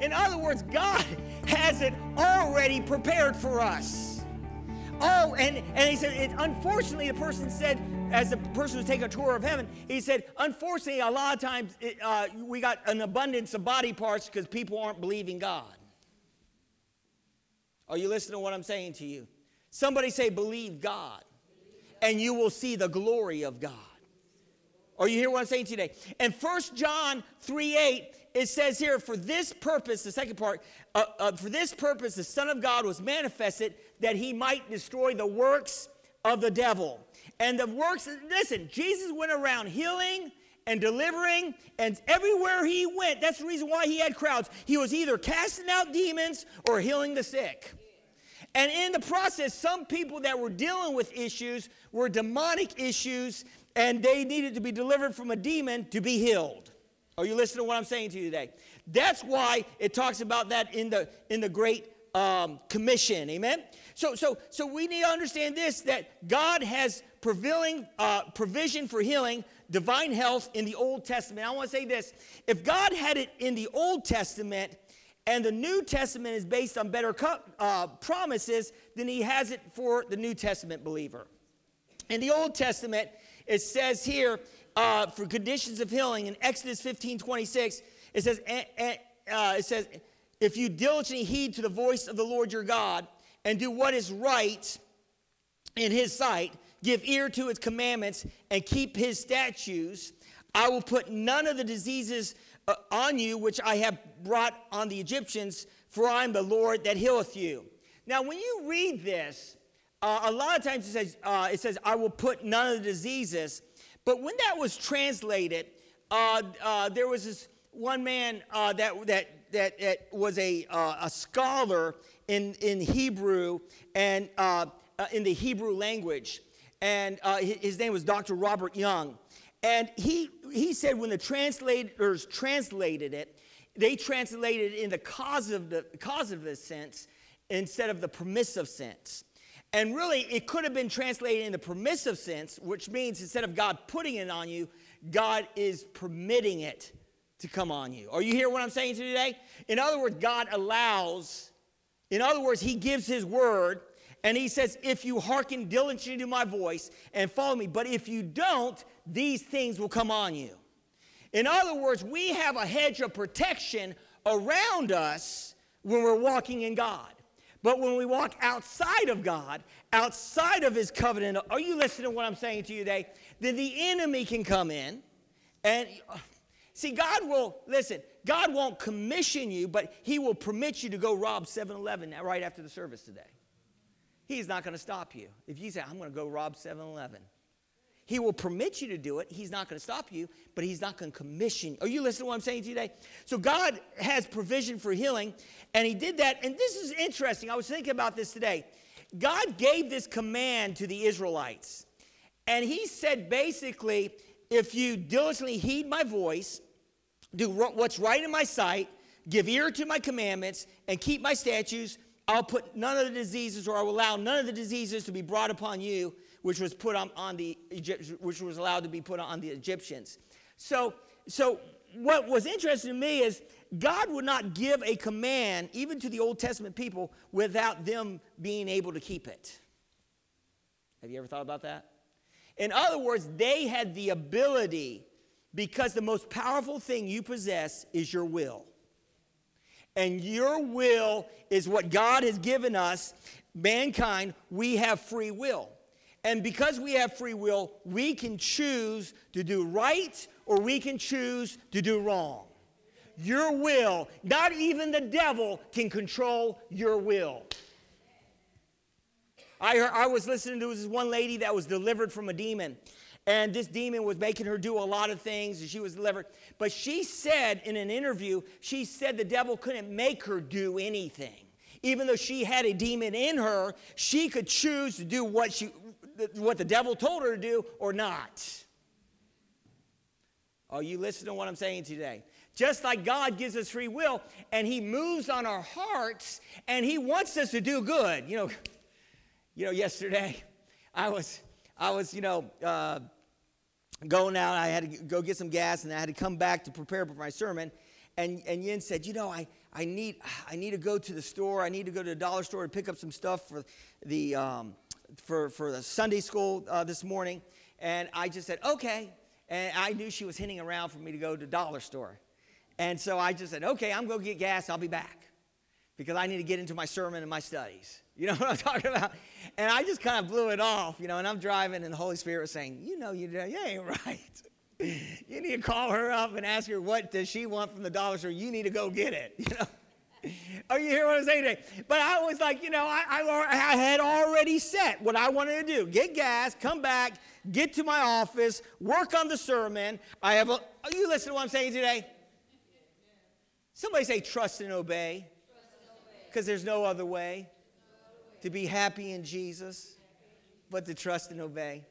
In other words, God has it already prepared for us. Oh, and, and he said, it, unfortunately, the person said, as the person was taking a tour of heaven, he said, unfortunately, a lot of times it, uh, we got an abundance of body parts because people aren't believing God. Are you listening to what I'm saying to you? Somebody say, believe God, and you will see the glory of God. Are you hear what I'm saying today? And 1 John 3 8, it says here, for this purpose, the second part, uh, uh, for this purpose, the Son of God was manifested that he might destroy the works of the devil. And the works, listen, Jesus went around healing and delivering, and everywhere he went, that's the reason why he had crowds. He was either casting out demons or healing the sick. And in the process, some people that were dealing with issues were demonic issues, and they needed to be delivered from a demon to be healed. Are you listening to what I'm saying to you today? That's why it talks about that in the in the Great um, Commission. Amen. So so so we need to understand this that God has prevailing uh, provision for healing, divine health in the Old Testament. I want to say this: if God had it in the Old Testament, and the New Testament is based on better uh, promises than he has it for the New Testament believer. In the Old Testament, it says here uh, for conditions of healing in Exodus 15 26, it says, uh, it says, if you diligently heed to the voice of the Lord your God and do what is right in his sight, give ear to his commandments, and keep his statutes, I will put none of the diseases uh, on you which I have brought on the Egyptians, for I am the Lord that healeth you. Now, when you read this, uh, a lot of times it says, uh, it says, I will put none of the diseases. But when that was translated, uh, uh, there was this one man uh, that, that, that, that, was a, a scholar in, in Hebrew and in the Hebrew language. And his name was Dr. Robert Young. And he, he said when the translators translated it, they translated it in the causative, causative sense instead of the permissive sense. And really, it could have been translated in the permissive sense, which means instead of God putting it on you, God is permitting it to come on you. Are you hear what I'm saying to today? In other words, God allows, in other words, He gives His word, and He says, If you hearken diligently to my voice and follow me, but if you don't, these things will come on you. In other words, we have a hedge of protection around us when we're walking in God. But when we walk outside of God, outside of His covenant, are you listening to what I'm saying to you today? Then the enemy can come in and see, God will, listen, God won't commission you, but He will permit you to go rob 7 Eleven right after the service today. He's not going to stop you. If you say, I'm going to go rob 7 Eleven, he will permit you to do it. He's not going to stop you, but He's not going to commission. you. Are you listening to what I'm saying today? So God has provision for healing, and He did that. And this is interesting. I was thinking about this today. God gave this command to the Israelites, and He said basically, if you diligently heed my voice, do what's right in my sight, give ear to my commandments, and keep my statutes, I'll put none of the diseases, or I will allow none of the diseases to be brought upon you which was put on, on the which was allowed to be put on the Egyptians. So, so what was interesting to me is God would not give a command, even to the Old Testament people, without them being able to keep it. Have you ever thought about that? In other words, they had the ability, because the most powerful thing you possess is your will. And your will is what God has given us, mankind, we have free will. And because we have free will, we can choose to do right or we can choose to do wrong. Your will, not even the devil can control your will. I, heard, I was listening to this one lady that was delivered from a demon. And this demon was making her do a lot of things, and she was delivered. But she said in an interview, she said the devil couldn't make her do anything. Even though she had a demon in her, she could choose to do what she, what the devil told her to do or not. Are you listening to what I'm saying today? Just like God gives us free will and He moves on our hearts and He wants us to do good. You know, you know, yesterday I was, I was, you know, uh, going out. I had to go get some gas and I had to come back to prepare for my sermon. and, and Yin said, You know, I, I, need, I need to go to the store. I need to go to the dollar store to pick up some stuff for the, um, for, for the Sunday school uh, this morning. And I just said, Okay. And I knew she was hinting around for me to go to the dollar store. And so I just said, Okay, I'm going to get gas. I'll be back because I need to get into my sermon and my studies. You know what I'm talking about? And I just kind of blew it off, you know, and I'm driving and the Holy Spirit was saying, you know, you, you ain't right. You need to call her up and ask her what does she want from the dollar store. You need to go get it, you know. Are you hear what I'm saying today? But I was like, you know, I, I, I had already set what I wanted to do. Get gas, come back, get to my office, work on the sermon. I have a, you listen to what I'm saying today? Somebody say trust and obey because there's no other way to be happy in Jesus but to trust and obey.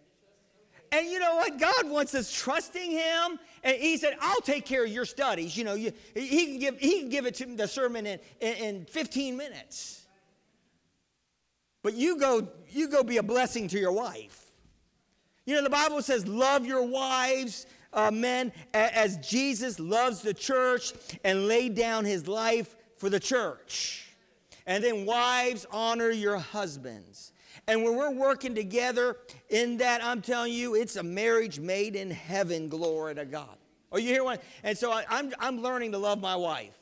And you know what? God wants us trusting Him. And He said, I'll take care of your studies. You know, you, he, can give, he can give it to the sermon in, in, in 15 minutes. But you go, you go be a blessing to your wife. You know, the Bible says, love your wives, uh, men, as Jesus loves the church and laid down his life for the church. And then, wives, honor your husbands. And when we're working together in that, I'm telling you, it's a marriage made in heaven, glory to God. Oh, you hear one? And so I, I'm, I'm learning to love my wife.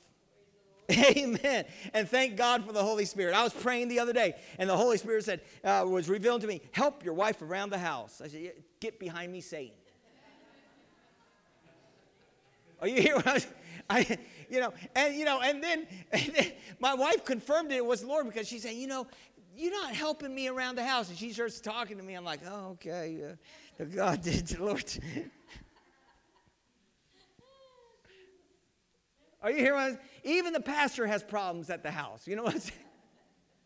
Amen. And thank God for the Holy Spirit. I was praying the other day, and the Holy Spirit said, uh, was revealing to me, help your wife around the house. I said, get behind me, Satan. Are you hear what I, I you know, and you know, and then, and then my wife confirmed it, was the Lord because she said, you know, you're not helping me around the house. And she starts talking to me. I'm like, oh, okay. Uh, God did, the Lord. Are you hearing? Even the pastor has problems at the house. You know what I'm saying?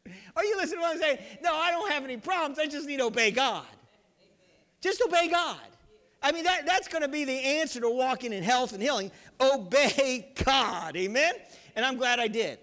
Are you listening to what I'm saying? No, I don't have any problems. I just need to obey God. Just obey God. I mean, that, that's going to be the answer to walking in health and healing. Obey God. Amen? And I'm glad I did.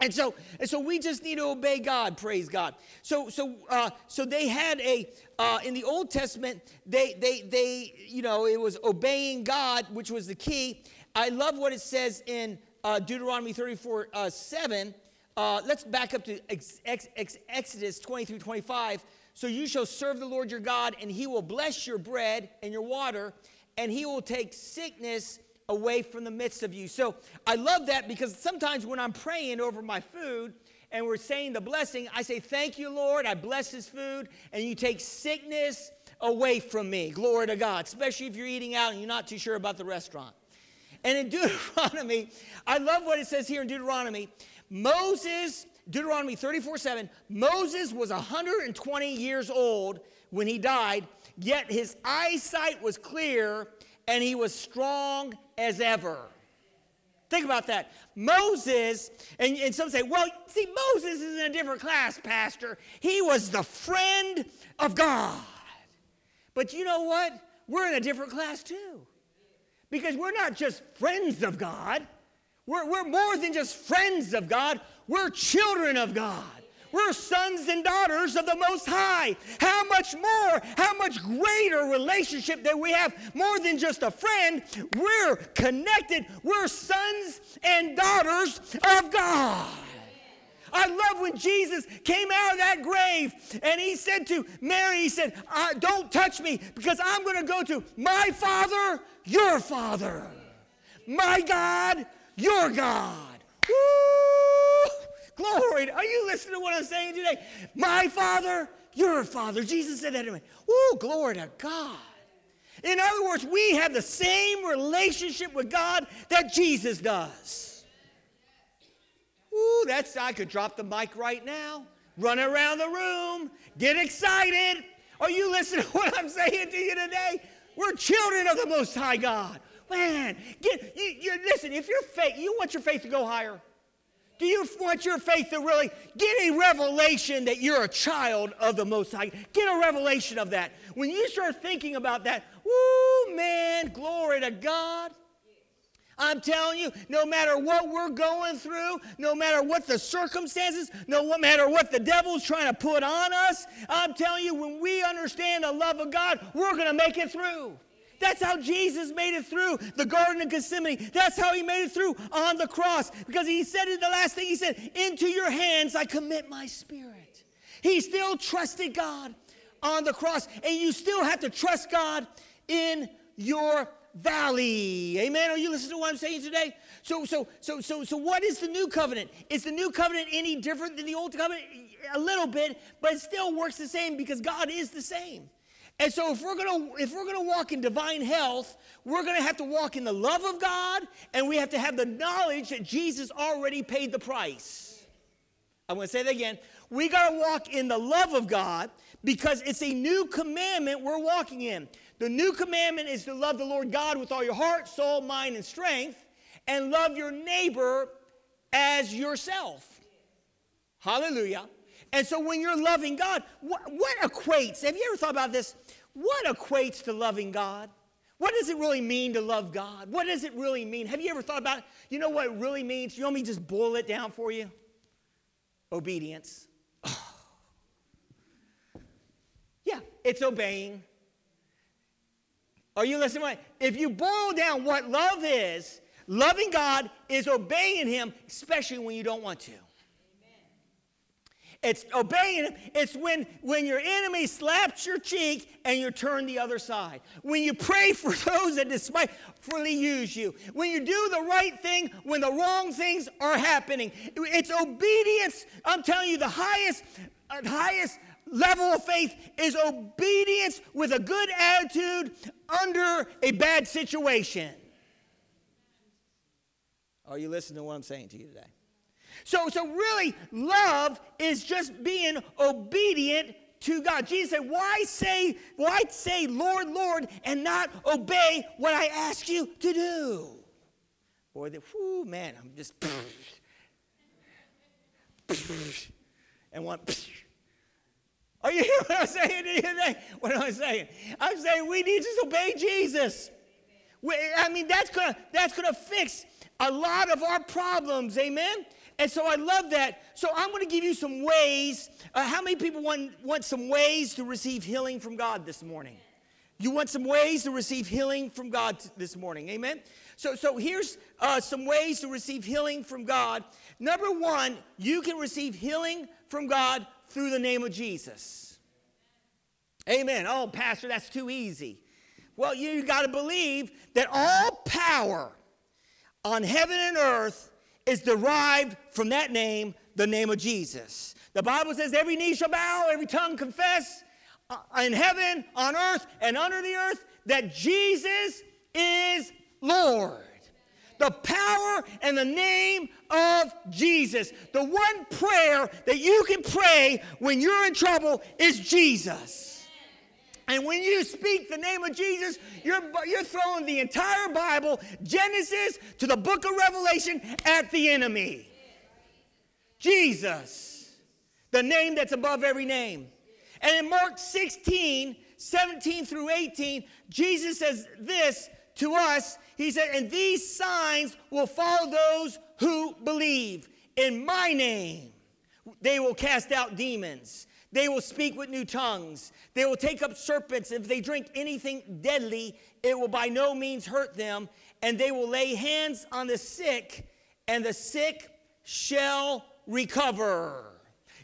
And so, and so we just need to obey God, praise God. So, so, uh, so they had a, uh, in the Old Testament, they, they, they, you know, it was obeying God, which was the key. I love what it says in uh, Deuteronomy 34 uh, 7. Uh, let's back up to ex- ex- Exodus 23 25. So you shall serve the Lord your God, and he will bless your bread and your water, and he will take sickness away from the midst of you. So I love that because sometimes when I'm praying over my food and we're saying the blessing, I say, Thank you, Lord. I bless this food, and you take sickness away from me. Glory to God, especially if you're eating out and you're not too sure about the restaurant. And in Deuteronomy, I love what it says here in Deuteronomy. Moses Deuteronomy 34 7, Moses was 120 years old when he died, yet his eyesight was clear and he was strong as ever. Think about that. Moses, and, and some say, well, see, Moses is in a different class, Pastor. He was the friend of God. But you know what? We're in a different class too. Because we're not just friends of God, we're, we're more than just friends of God, we're children of God. We're sons and daughters of the Most High. How much more, how much greater relationship that we have, more than just a friend. We're connected. We're sons and daughters of God. I love when Jesus came out of that grave and he said to Mary, He said, Don't touch me because I'm going to go to my Father, your Father, my God, your God. Woo! Glory. Are you listening to what I'm saying today? My Father, your Father. Jesus said that to me. Glory to God. In other words, we have the same relationship with God that Jesus does. Ooh, that's I could drop the mic right now, run around the room, get excited. Are you listening to what I'm saying to you today? We're children of the Most High God. Man, get you, you listen. If your faith, you want your faith to go higher. Do you want your faith to really get a revelation that you're a child of the Most High? Get a revelation of that. When you start thinking about that, woo, man, glory to God. I'm telling you, no matter what we're going through, no matter what the circumstances, no matter what the devil's trying to put on us, I'm telling you, when we understand the love of God, we're going to make it through. That's how Jesus made it through the Garden of Gethsemane. That's how he made it through on the cross. Because he said in the last thing, he said, Into your hands I commit my spirit. He still trusted God on the cross. And you still have to trust God in your valley. Amen. Are you listening to what I'm saying today? So, so, so, so, so, what is the new covenant? Is the new covenant any different than the old covenant? A little bit, but it still works the same because God is the same. And so, if we're gonna if we're gonna walk in divine health, we're gonna have to walk in the love of God, and we have to have the knowledge that Jesus already paid the price. I'm gonna say that again. We gotta walk in the love of God because it's a new commandment we're walking in. The new commandment is to love the Lord God with all your heart, soul, mind, and strength, and love your neighbor as yourself. Hallelujah. And so when you're loving God, what, what, equates? Have you ever thought about this? What equates to loving God? What does it really mean to love God? What does it really mean? Have you ever thought about? You know what it really means? You want me to just boil it down for you? Obedience. yeah, it's obeying. Are you listening? If you boil down what love is, loving God is obeying Him, especially when you don't want to. It's obeying him. It's when, when your enemy slaps your cheek and you turn the other side. When you pray for those that despitefully use you. When you do the right thing when the wrong things are happening. It's obedience. I'm telling you, the highest, uh, highest level of faith is obedience with a good attitude under a bad situation. Are you listening to what I'm saying to you today? So, so really, love is just being obedient to God. Jesus said, Why say, why say, Lord, Lord, and not obey what I ask you to do? Boy, the, whew, man, I'm just and one are you hearing what I'm saying? What am I saying? I'm saying we need to obey Jesus. We, I mean, that's gonna that's gonna fix a lot of our problems. Amen. And so I love that. So I'm going to give you some ways. Uh, how many people want, want some ways to receive healing from God this morning? You want some ways to receive healing from God this morning. Amen? So, so here's uh, some ways to receive healing from God. Number one, you can receive healing from God through the name of Jesus. Amen. Oh, Pastor, that's too easy. Well, you got to believe that all power on heaven and earth is derived from that name, the name of Jesus. The Bible says every knee shall bow, every tongue confess uh, in heaven, on earth, and under the earth that Jesus is Lord. The power and the name of Jesus. The one prayer that you can pray when you're in trouble is Jesus. And when you speak the name of Jesus, you're, you're throwing the entire Bible, Genesis to the book of Revelation, at the enemy. Jesus, the name that's above every name. And in Mark 16, 17 through 18, Jesus says this to us. He said, And these signs will follow those who believe. In my name, they will cast out demons. They will speak with new tongues. They will take up serpents. If they drink anything deadly, it will by no means hurt them. And they will lay hands on the sick, and the sick shall recover.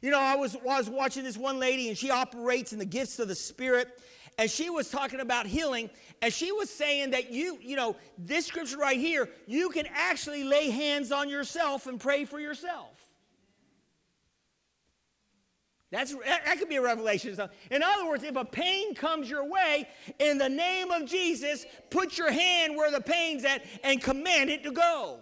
You know, I was, I was watching this one lady, and she operates in the gifts of the Spirit. And she was talking about healing, and she was saying that you, you know, this scripture right here, you can actually lay hands on yourself and pray for yourself. That's, that could be a revelation. In other words, if a pain comes your way, in the name of Jesus, put your hand where the pain's at and command it to go.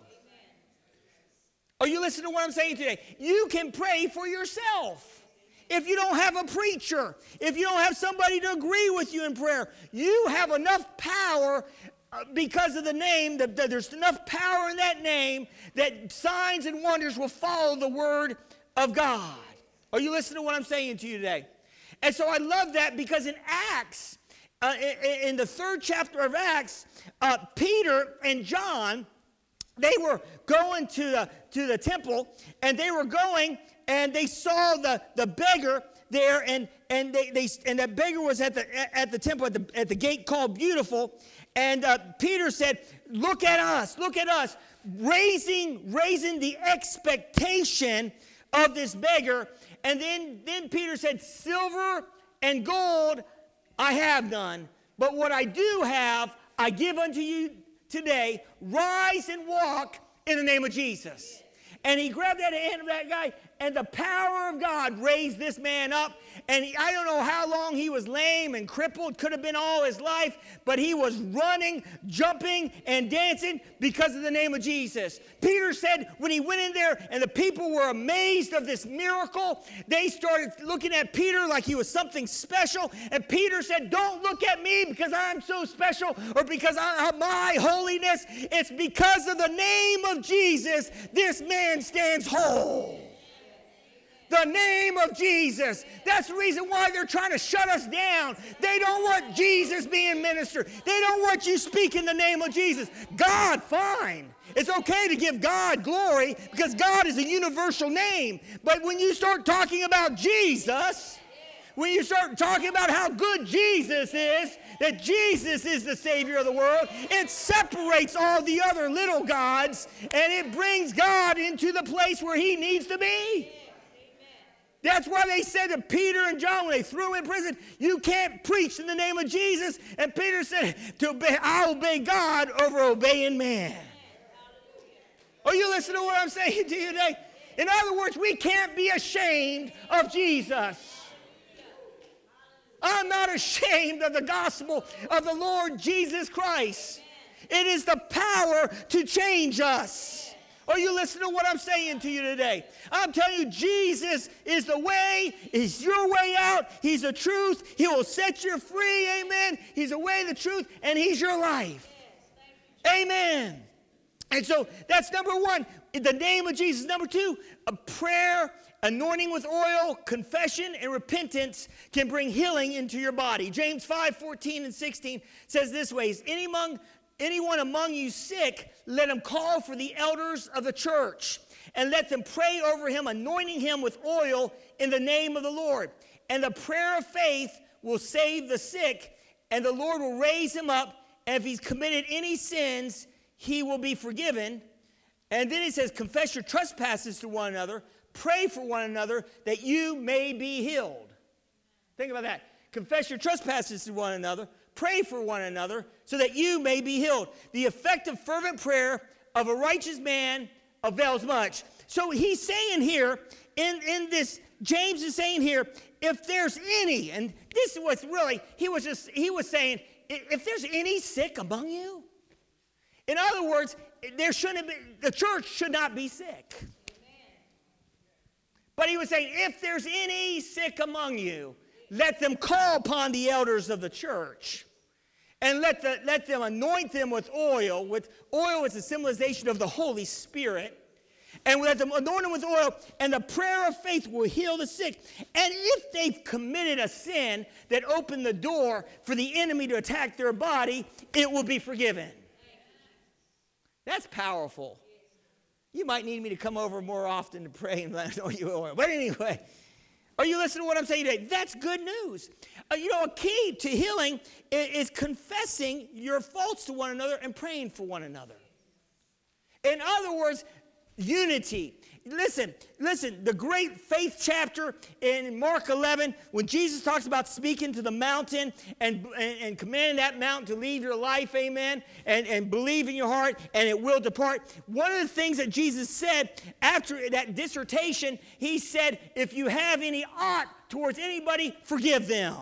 Are you listening to what I'm saying today? You can pray for yourself. If you don't have a preacher, if you don't have somebody to agree with you in prayer, you have enough power uh, because of the name, that there's enough power in that name that signs and wonders will follow the word of God. Are you listening to what I'm saying to you today? And so I love that because in Acts, uh, in, in, the third chapter of Acts, uh, Peter and John, they were going to the, to the temple and they were going and they saw the, the beggar there and, and, they, they, and that beggar was at the, at the temple at the, at the gate called Beautiful And uh, Peter said, Look at us, look at us, raising, raising the expectation of this beggar. And then, then Peter said, Silver and gold I have none, but what I do have, I give unto you today. Rise and walk in the name of Jesus. And he grabbed that hand of that guy, and the power of God raised this man up. And he, I don't know how long he was lame and crippled, could have been all his life, but he was running, jumping, and dancing because of the name of Jesus. Peter said when he went in there and the people were amazed of this miracle, they started looking at Peter like he was something special. And Peter said, Don't look at me because I'm so special or because have my holiness. It's because of the name of Jesus, this man stands whole. The name of Jesus. That's the reason why they're trying to shut us down. They don't want Jesus being ministered. They don't want you speaking the name of Jesus. God, fine. It's okay to give God glory because God is a universal name. But when you start talking about Jesus, when you start talking about how good Jesus is, that Jesus is the Savior of the world, it separates all the other little gods and it brings God into the place where He needs to be. That's why they said to Peter and John when they threw him in prison, You can't preach in the name of Jesus. And Peter said, to obey, I obey God over obeying man. Are you listening to what I'm saying to you today? In other words, we can't be ashamed of Jesus. I'm not ashamed of the gospel of the Lord Jesus Christ. It is the power to change us. Are you listening to what I'm saying to you today? I'm telling you, Jesus is the way, He's your way out, He's the truth, He will set you free, amen. He's the way, the truth, and He's your life. Amen. And so that's number one, the name of Jesus. Number two, a prayer, anointing with oil, confession, and repentance can bring healing into your body. James 5 14 and 16 says this way Is any among anyone among you sick, let him call for the elders of the church and let them pray over him, anointing him with oil in the name of the Lord. And the prayer of faith will save the sick, and the Lord will raise him up. And if he's committed any sins, he will be forgiven. And then he says, Confess your trespasses to one another, pray for one another that you may be healed. Think about that. Confess your trespasses to one another, Pray for one another so that you may be healed. The effective, fervent prayer of a righteous man avails much. So he's saying here, in, in this, James is saying here, if there's any, and this was really, he was just, he was saying, if there's any sick among you, in other words, there shouldn't be, the church should not be sick. But he was saying, if there's any sick among you, let them call upon the elders of the church and let, the, let them anoint them with oil. With oil is a symbolization of the Holy Spirit. And let them anoint them with oil, and the prayer of faith will heal the sick. And if they've committed a sin that opened the door for the enemy to attack their body, it will be forgiven. That's powerful. You might need me to come over more often to pray and know you oil. But anyway, are you listening to what I'm saying today? That's good news. Uh, you know, a key to healing is, is confessing your faults to one another and praying for one another. In other words, unity. Listen, listen, the great faith chapter in Mark 11, when Jesus talks about speaking to the mountain and, and, and commanding that mountain to leave your life, amen, and, and believe in your heart and it will depart. One of the things that Jesus said after that dissertation, he said, If you have any ought towards anybody, forgive them.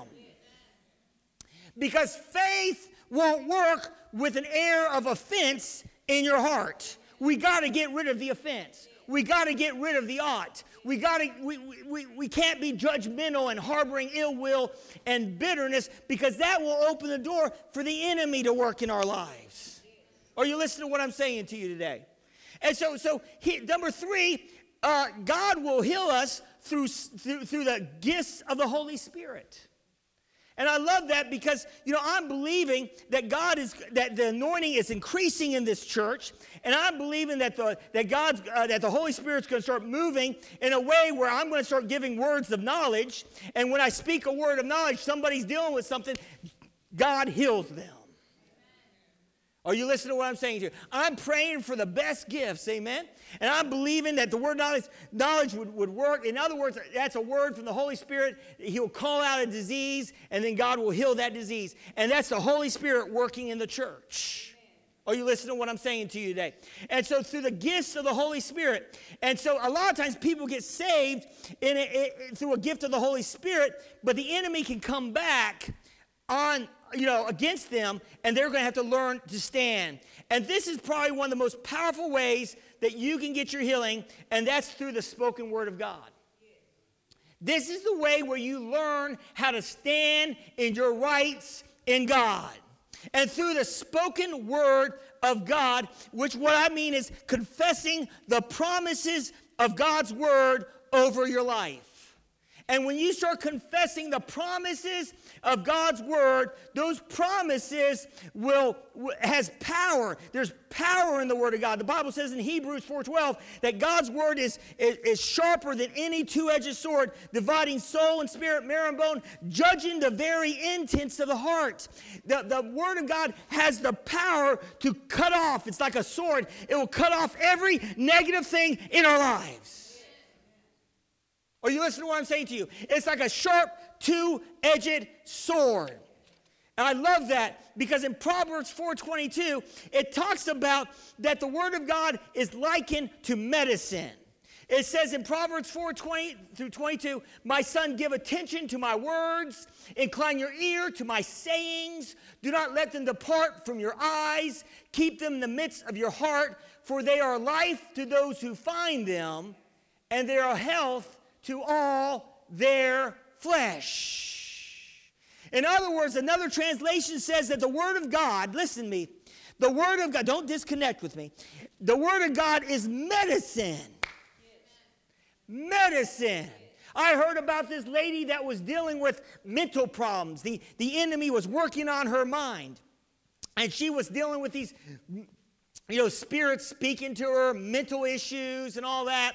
Because faith won't work with an air of offense in your heart. We got to get rid of the offense we got to get rid of the ought. We, gotta, we, we, we can't be judgmental and harboring ill will and bitterness because that will open the door for the enemy to work in our lives. Are you listening to what I'm saying to you today? And so, so he, number three, uh, God will heal us through, through, through the gifts of the Holy Spirit. And I love that because, you know, I'm believing that God is, that the anointing is increasing in this church. And I'm believing that the, that God's, uh, that the Holy Spirit's going to start moving in a way where I'm going to start giving words of knowledge. And when I speak a word of knowledge, somebody's dealing with something, God heals them. Are you listening to what I'm saying to you? I'm praying for the best gifts, amen? And I'm believing that the word knowledge, knowledge would, would work. In other words, that's a word from the Holy Spirit. He'll call out a disease, and then God will heal that disease. And that's the Holy Spirit working in the church. Are you listening to what I'm saying to you today? And so, through the gifts of the Holy Spirit, and so a lot of times people get saved in a, in, through a gift of the Holy Spirit, but the enemy can come back on you know, against them, and they're going to have to learn to stand. And this is probably one of the most powerful ways that you can get your healing, and that's through the spoken word of God. This is the way where you learn how to stand in your rights in God. And through the spoken word of God, which what I mean is confessing the promises of God's word over your life. And when you start confessing the promises of God's word, those promises will has power. There's power in the word of God. The Bible says in Hebrews 4:12 that God's word is, is, is sharper than any two-edged sword, dividing soul and spirit, marrow and bone, judging the very intents of the heart. The, the word of God has the power to cut off. It's like a sword. It will cut off every negative thing in our lives. Are you listening to what I'm saying to you? It's like a sharp, two edged sword. And I love that because in Proverbs 4:22 it talks about that the word of God is likened to medicine. It says in Proverbs 4:20 through 22, "My son, give attention to my words, incline your ear to my sayings, do not let them depart from your eyes, keep them in the midst of your heart, for they are life to those who find them, and they are health to all their flesh. In other words, another translation says that the Word of God, listen to me, the Word of God, don't disconnect with me. The Word of God is medicine. Medicine. I heard about this lady that was dealing with mental problems. The, the enemy was working on her mind. And she was dealing with these, you know, spirits speaking to her, mental issues and all that.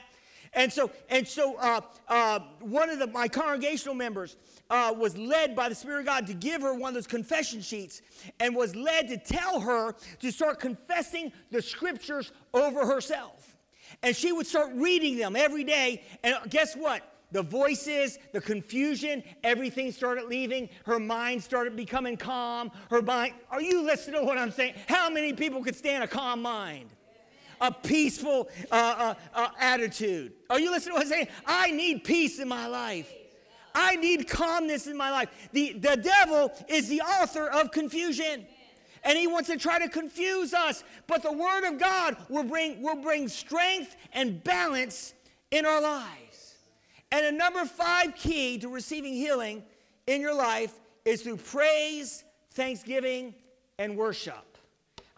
And so, and so uh, uh, one of the, my congregational members uh, was led by the Spirit of God to give her one of those confession sheets and was led to tell her to start confessing the scriptures over herself. And she would start reading them every day. And guess what? The voices, the confusion, everything started leaving. Her mind started becoming calm. Her mind, are you listening to what I'm saying? How many people could stand a calm mind? A peaceful uh, uh, uh, attitude. Are you listening to what I'm saying? I need peace in my life. I need calmness in my life. The, the devil is the author of confusion. And he wants to try to confuse us. But the word of God will bring, will bring strength and balance in our lives. And a number five key to receiving healing in your life is through praise, thanksgiving, and worship.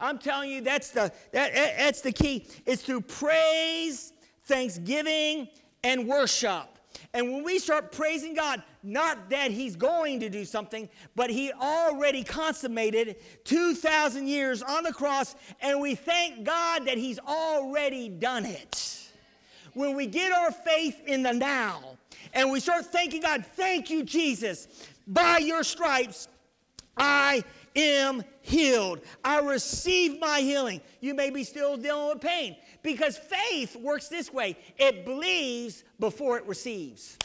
I'm telling you, that's the, that, that's the key. It's through praise, thanksgiving, and worship. And when we start praising God, not that He's going to do something, but He already consummated 2,000 years on the cross, and we thank God that He's already done it. When we get our faith in the now, and we start thanking God, thank you, Jesus, by your stripes, I am healed. I receive my healing. You may be still dealing with pain because faith works this way it believes before it receives.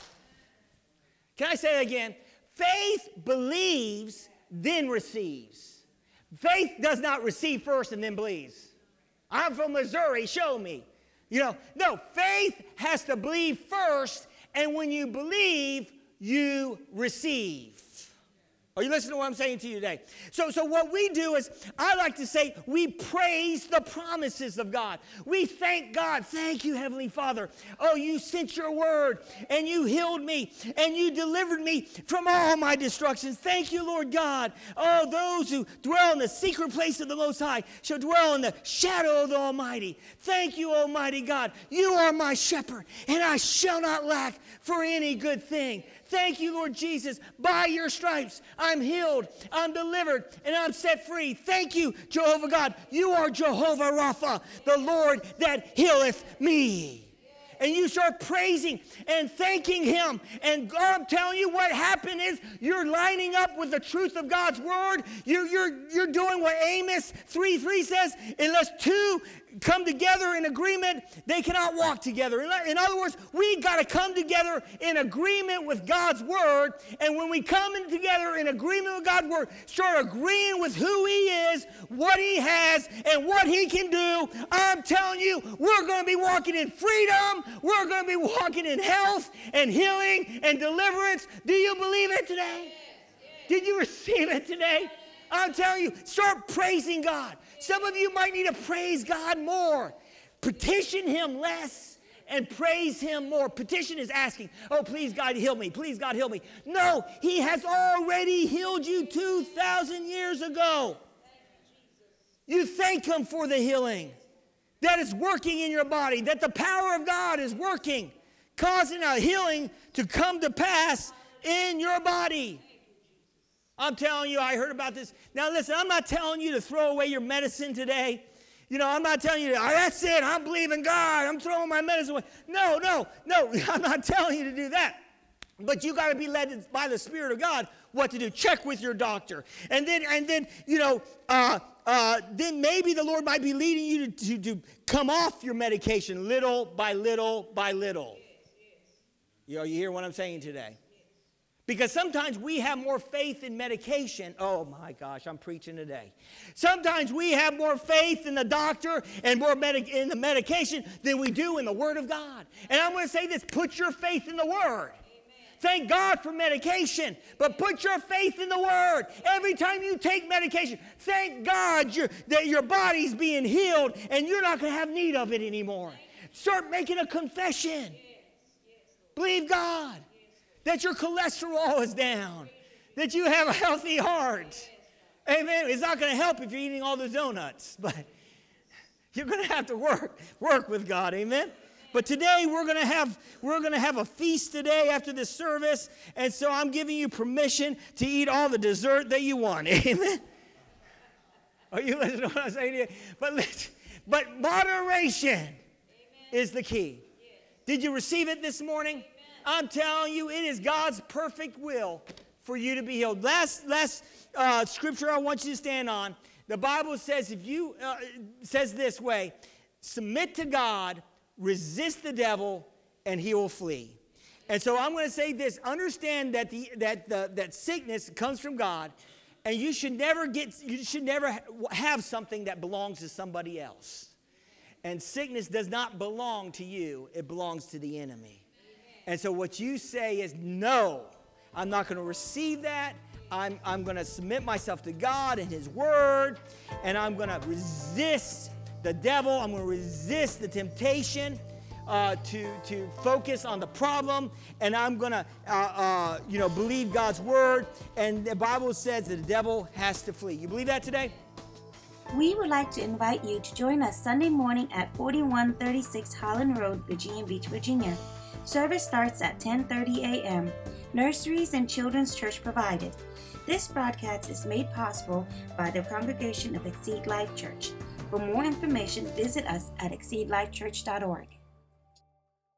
Can I say that again? Faith believes, then receives. Faith does not receive first and then believes. I'm from Missouri, show me. You know, no, faith has to believe first, and when you believe, you receive. Are you listening to what I'm saying to you today? So, so what we do is, I like to say, we praise the promises of God. We thank God. Thank you, Heavenly Father. Oh, you sent your word and you healed me and you delivered me from all my destructions. Thank you, Lord God. Oh, those who dwell in the secret place of the Most High shall dwell in the shadow of the Almighty. Thank you, Almighty God. You are my shepherd, and I shall not lack for any good thing. Thank you, Lord Jesus. By your stripes, I'm healed, I'm delivered, and I'm set free. Thank you, Jehovah God. You are Jehovah Rapha, the Lord that healeth me. and you start praising and thanking Him. And God, I'm telling you, what happened is you're lining up with the truth of God's word. You're, you're, you're doing what Amos 3 3 says, unless two come together in agreement, they cannot walk together. In other words, we got to come together in agreement with God's word. And when we come in together in agreement with God's word, start agreeing with who He is, what He has, and what He can do, I'm telling you, we're going to be walking in freedom. We're going to be walking in health and healing and deliverance. Do you believe it today? Did you receive it today? I'm telling you, start praising God. Some of you might need to praise God more. Petition Him less and praise Him more. Petition is asking, oh, please, God, heal me. Please, God, heal me. No, He has already healed you 2,000 years ago. You thank Him for the healing that is working in your body, that the power of God is working, causing a healing to come to pass in your body. I'm telling you, I heard about this. Now, listen, I'm not telling you to throw away your medicine today. You know, I'm not telling you, oh, that's it, I'm believing God, I'm throwing my medicine away. No, no, no, I'm not telling you to do that. But you got to be led by the Spirit of God what to do. Check with your doctor. And then, and then you know, uh, uh, then maybe the Lord might be leading you to, to, to come off your medication little by little by little. You know, you hear what I'm saying today? Because sometimes we have more faith in medication. Oh my gosh, I'm preaching today. Sometimes we have more faith in the doctor and more medic- in the medication than we do in the Word of God. And I'm going to say this put your faith in the Word. Thank God for medication, but put your faith in the Word. Every time you take medication, thank God that your body's being healed and you're not going to have need of it anymore. Start making a confession. Believe God that your cholesterol is down, that you have a healthy heart. Amen. It's not going to help if you're eating all the donuts, but you're going to have to work work with God. Amen. But today we're going to have we're going to have a feast today after this service, and so I'm giving you permission to eat all the dessert that you want. Amen. Are you listening to what I'm saying you? But but moderation Amen. is the key. Yes. Did you receive it this morning? I'm telling you, it is God's perfect will for you to be healed. Last, last uh, scripture I want you to stand on. The Bible says, if you uh, says this way, submit to God, resist the devil, and he will flee. And so I'm going to say this: understand that the that the that sickness comes from God, and you should never get you should never have something that belongs to somebody else. And sickness does not belong to you; it belongs to the enemy. And so what you say is, no, I'm not going to receive that. I'm, I'm going to submit myself to God and His Word, and I'm going to resist the devil. I'm going to resist the temptation uh, to, to focus on the problem, and I'm going to, uh, uh, you know, believe God's Word. And the Bible says that the devil has to flee. You believe that today? We would like to invite you to join us Sunday morning at 4136 Holland Road, Virginia Beach, Virginia Service starts at 10:30 a.m. Nurseries and Children's Church provided. This broadcast is made possible by the congregation of Exceed Life Church. For more information, visit us at exceedlifechurch.org.